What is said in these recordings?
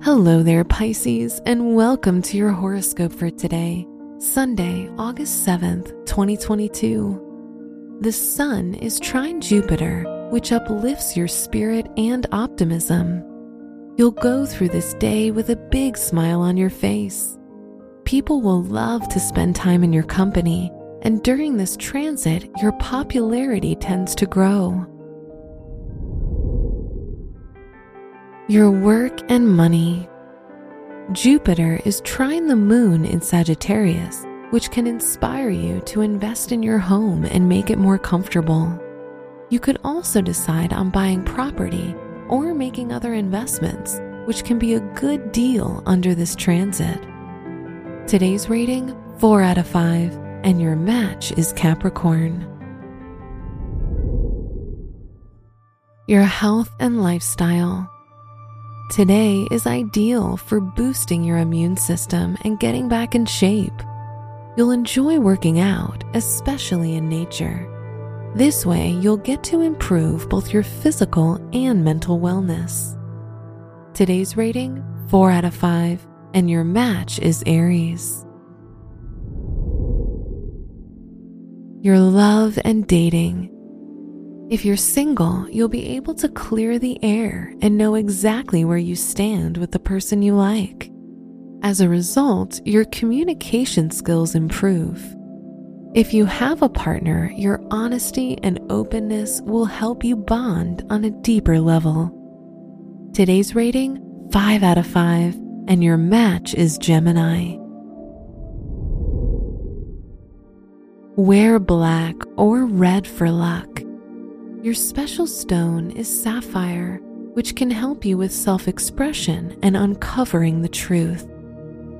Hello there, Pisces, and welcome to your horoscope for today, Sunday, August 7th, 2022. The Sun is trine Jupiter, which uplifts your spirit and optimism. You'll go through this day with a big smile on your face. People will love to spend time in your company, and during this transit, your popularity tends to grow. Your work and money. Jupiter is trine the moon in Sagittarius, which can inspire you to invest in your home and make it more comfortable. You could also decide on buying property or making other investments, which can be a good deal under this transit. Today's rating 4 out of 5, and your match is Capricorn. Your health and lifestyle. Today is ideal for boosting your immune system and getting back in shape. You'll enjoy working out, especially in nature. This way, you'll get to improve both your physical and mental wellness. Today's rating 4 out of 5, and your match is Aries. Your love and dating. If you're single, you'll be able to clear the air and know exactly where you stand with the person you like. As a result, your communication skills improve. If you have a partner, your honesty and openness will help you bond on a deeper level. Today's rating 5 out of 5, and your match is Gemini. Wear black or red for luck. Your special stone is sapphire, which can help you with self expression and uncovering the truth.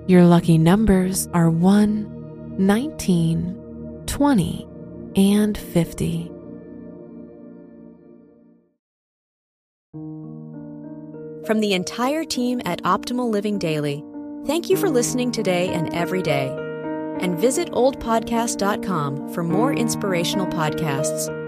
Your lucky numbers are 1, 19, 20, and 50. From the entire team at Optimal Living Daily, thank you for listening today and every day. And visit oldpodcast.com for more inspirational podcasts.